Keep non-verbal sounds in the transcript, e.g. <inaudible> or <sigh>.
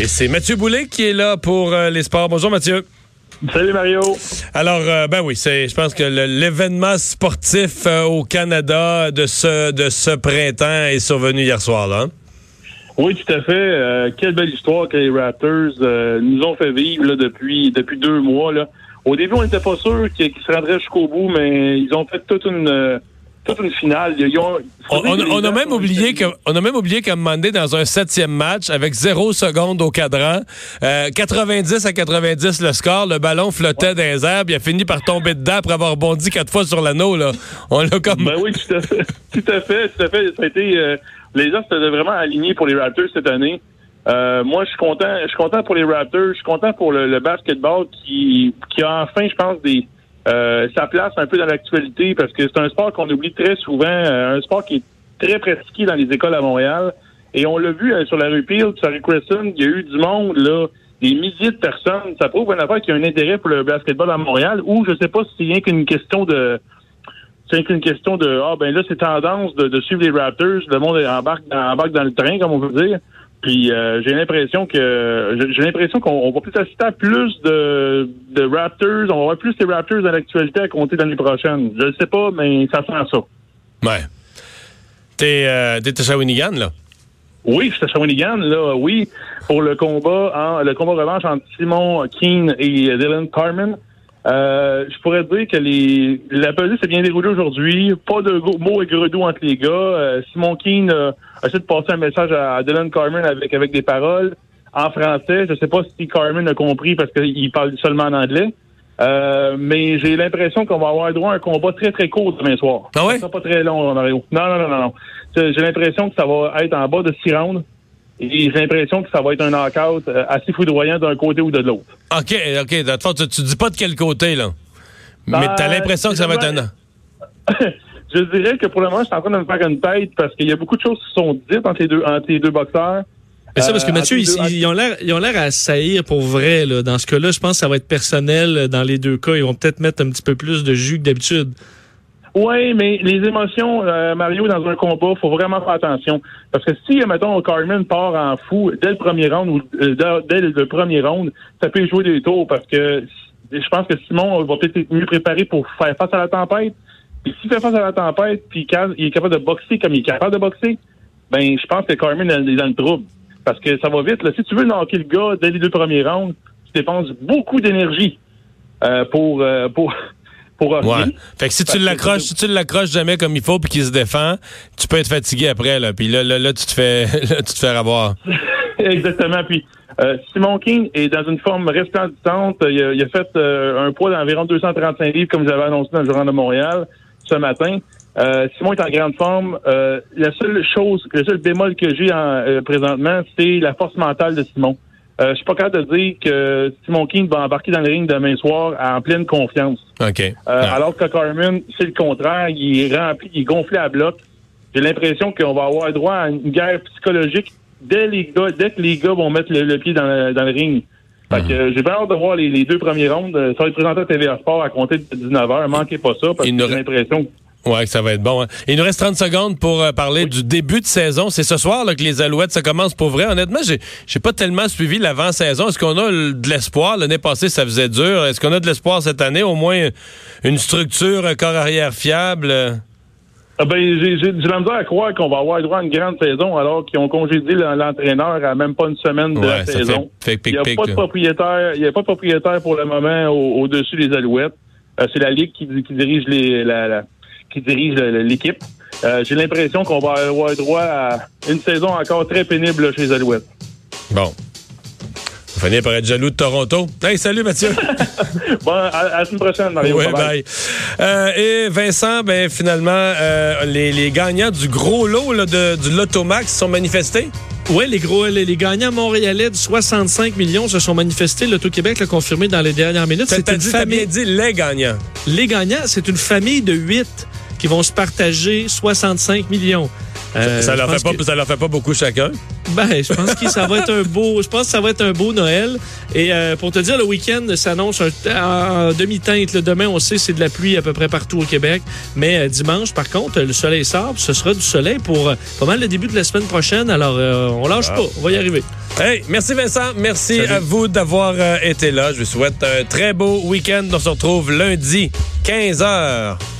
Et c'est Mathieu Boulet qui est là pour euh, les sports. Bonjour Mathieu. Salut Mario. Alors, euh, ben oui, c'est, je pense que l'événement sportif euh, au Canada de ce, de ce printemps est survenu hier soir, là. hein? Oui, tout à fait. Euh, quelle belle histoire que les Raptors nous ont fait vivre là, depuis depuis deux mois. Là. Au début, on n'était pas sûr qu'ils se rendraient jusqu'au bout, mais ils ont fait toute une toute une finale. Ils ont- On, on- on a même oublié que, on a même oublié qu'à donné, dans un septième match, avec zéro seconde au cadran, euh, 90 à 90 le score, le ballon flottait dans les airs, puis il a fini par tomber dedans après avoir bondi quatre fois sur l'anneau, là. On l'a comme... Ben oui, tout à fait. <laughs> tout à fait, tout à fait. Ça a été, euh, les gens étaient vraiment alignés pour les Raptors cette année. Euh, moi, je suis content. Je suis content pour les Raptors. Je suis content pour le, le basketball qui, qui a enfin, je pense, des euh, sa place un peu dans l'actualité parce que c'est un sport qu'on oublie très souvent, euh, un sport qui est très pratiqué dans les écoles à Montréal. Et on l'a vu euh, sur la rue Peel, sur la rue Crescent, il y a eu du monde là, des milliers de personnes. Ça prouve une affaire qu'il y a un intérêt pour le basketball à Montréal. Ou je sais pas si c'est rien qu'une question de c'est qu'une question de ah ben là c'est tendance de, de suivre les Raptors, le monde embarque embarque dans le train comme on veut dire. Puis euh, j'ai l'impression que j'ai- l'impression qu'on on va plus assister à plus de, de Raptors, on va voir plus les Raptors dans l'actualité à compter l'année prochaine. Je ne sais pas, mais ça sent ça. Ouais. T'es, euh, t'es à Shawinigan, là? Oui, c'est à Shawinigan, là, oui, pour le combat, en, le combat revanche entre Simon Keane et Dylan Carmen. Euh, je pourrais dire que les, la pesée s'est bien déroulée aujourd'hui. Pas de mots et gredoux entre les gars. Euh, Simon Keane euh, a essayé de passer un message à, Dylan Carmen avec, avec des paroles en français. Je sais pas si Carmen a compris parce qu'il parle seulement en anglais. Euh, mais j'ai l'impression qu'on va avoir droit à un combat très très court demain soir. Ah ouais? Ça sera pas très long, Mario. Non, non, non, non, non. J'ai l'impression que ça va être en bas de six rounds. Et j'ai l'impression que ça va être un knockout euh, assez foudroyant d'un côté ou de l'autre. OK, OK. Fond, tu, tu dis pas de quel côté, là. Mais Ben, t'as l'impression que ça va être un... <laughs> je dirais que pour le moment, je suis en train de me faire une tête parce qu'il y a beaucoup de choses qui sont dites entre les deux, entre les deux boxeurs. Mais ça, parce que Euh, Mathieu, ils ont l'air, ils ont l'air à saillir pour vrai. Là. Dans ce cas-là, je pense que ça va être personnel euh, dans les deux cas. Ils vont peut-être mettre un petit peu plus de jus que d'habitude. Oui, mais les émotions, euh, Mario, dans un combat, faut vraiment faire attention. Parce que si, mettons, Carmen part en fou dès le premier round ou euh, dès, le premier round, ça peut jouer des tours parce que je pense que Simon va peut-être être mieux préparé pour faire face à la tempête. Puis s'il fait face à la tempête, puis il est capable de boxer comme il est capable de boxer, ben je pense que Carmen est dans le trouble. Parce que ça va vite. Là. Si tu veux knocker le gars dès les deux premiers rounds, tu dépenses beaucoup d'énergie euh, pour, euh, pour, pour. Ouais. Fait que si tu l'accroches, si tu l'accroches jamais comme il faut puis qu'il se défend, tu peux être fatigué après, là. Puis là, là, là, tu te fais, <laughs> là, tu te fais avoir. <laughs> Exactement. Puis euh, Simon King est dans une forme resplendissante. Il a, il a fait euh, un poids d'environ 235 livres, comme vous avez annoncé dans le Journal de Montréal ce matin. Euh, Simon est en grande forme. Euh, la seule chose, le seul bémol que j'ai en, euh, présentement, c'est la force mentale de Simon. Euh, je suis pas capable de dire que Simon King va embarquer dans le ring demain soir en pleine confiance. OK. Euh, Ah. Alors que Carmen, c'est le contraire. Il est rempli, il est gonflé à bloc. J'ai l'impression qu'on va avoir droit à une guerre psychologique dès les gars, dès que les gars vont mettre le, le pied dans le, dans le ring. Fait que euh, j'ai bien hâte de voir les, les deux premiers rounds. Euh, Ça va être présenté à TVA Sport à compter de 19h. Manquez pas ça parce que j'ai re- l'impression que Que ça va être bon. hein. Il nous reste 30 secondes pour euh, parler du début de saison. C'est ce soir là, que les Alouettes, ça commence pour vrai. Honnêtement, j'ai j'ai pas tellement suivi l'avant-saison. Est-ce qu'on a de l'espoir? L'année passée, ça faisait dur. Est-ce qu'on a de l'espoir cette année? Au moins une structure, un corps arrière fiable? Ah ben, j'ai j'ai de la misère à croire qu'on va avoir droit à une grande saison alors qu'ils ont congédié l'entraîneur à même pas une semaine de Ouais, la saison. fait- fait il n'y a pas de propriétaire, il y a pas de propriétaire pour le moment au- au-dessus des Alouettes. Euh, c'est la ligue qui, qui dirige les, la, la- qui dirige l'équipe. Euh, j'ai l'impression qu'on va avoir droit à une saison encore très pénible là, chez les Alouettes. Bon. On finit par être jaloux de Toronto. Hey, salut Mathieu. <laughs> Bon, à, à la semaine prochaine, Mario. Ouais, Bye-bye. bye. Euh, et Vincent, ben finalement, euh, les, les gagnants du gros lot là, de, du Lotomax sont manifestés? Oui, les gros, les, les gagnants montréalais de 65 millions se sont manifestés. L'Auto-Québec l'a confirmé dans les dernières minutes. C'est une dit, bien dit les gagnants. Les gagnants, c'est une famille de huit qui vont se partager 65 millions. Euh, ça, leur fait pas, que... ça leur fait pas beaucoup chacun. Ben, je pense que ça va être un beau, je pense que ça va être un beau Noël. Et euh, pour te dire, le week-end s'annonce en demi-teinte. Demain, on sait, c'est de la pluie à peu près partout au Québec. Mais euh, dimanche, par contre, le soleil sort. Ce sera du soleil pour pas mal le début de la semaine prochaine. Alors, on lâche ah. pas. On va y arriver. Hey, merci Vincent. Merci Salut. à vous d'avoir été là. Je vous souhaite un très beau week-end. On se retrouve lundi, 15 h.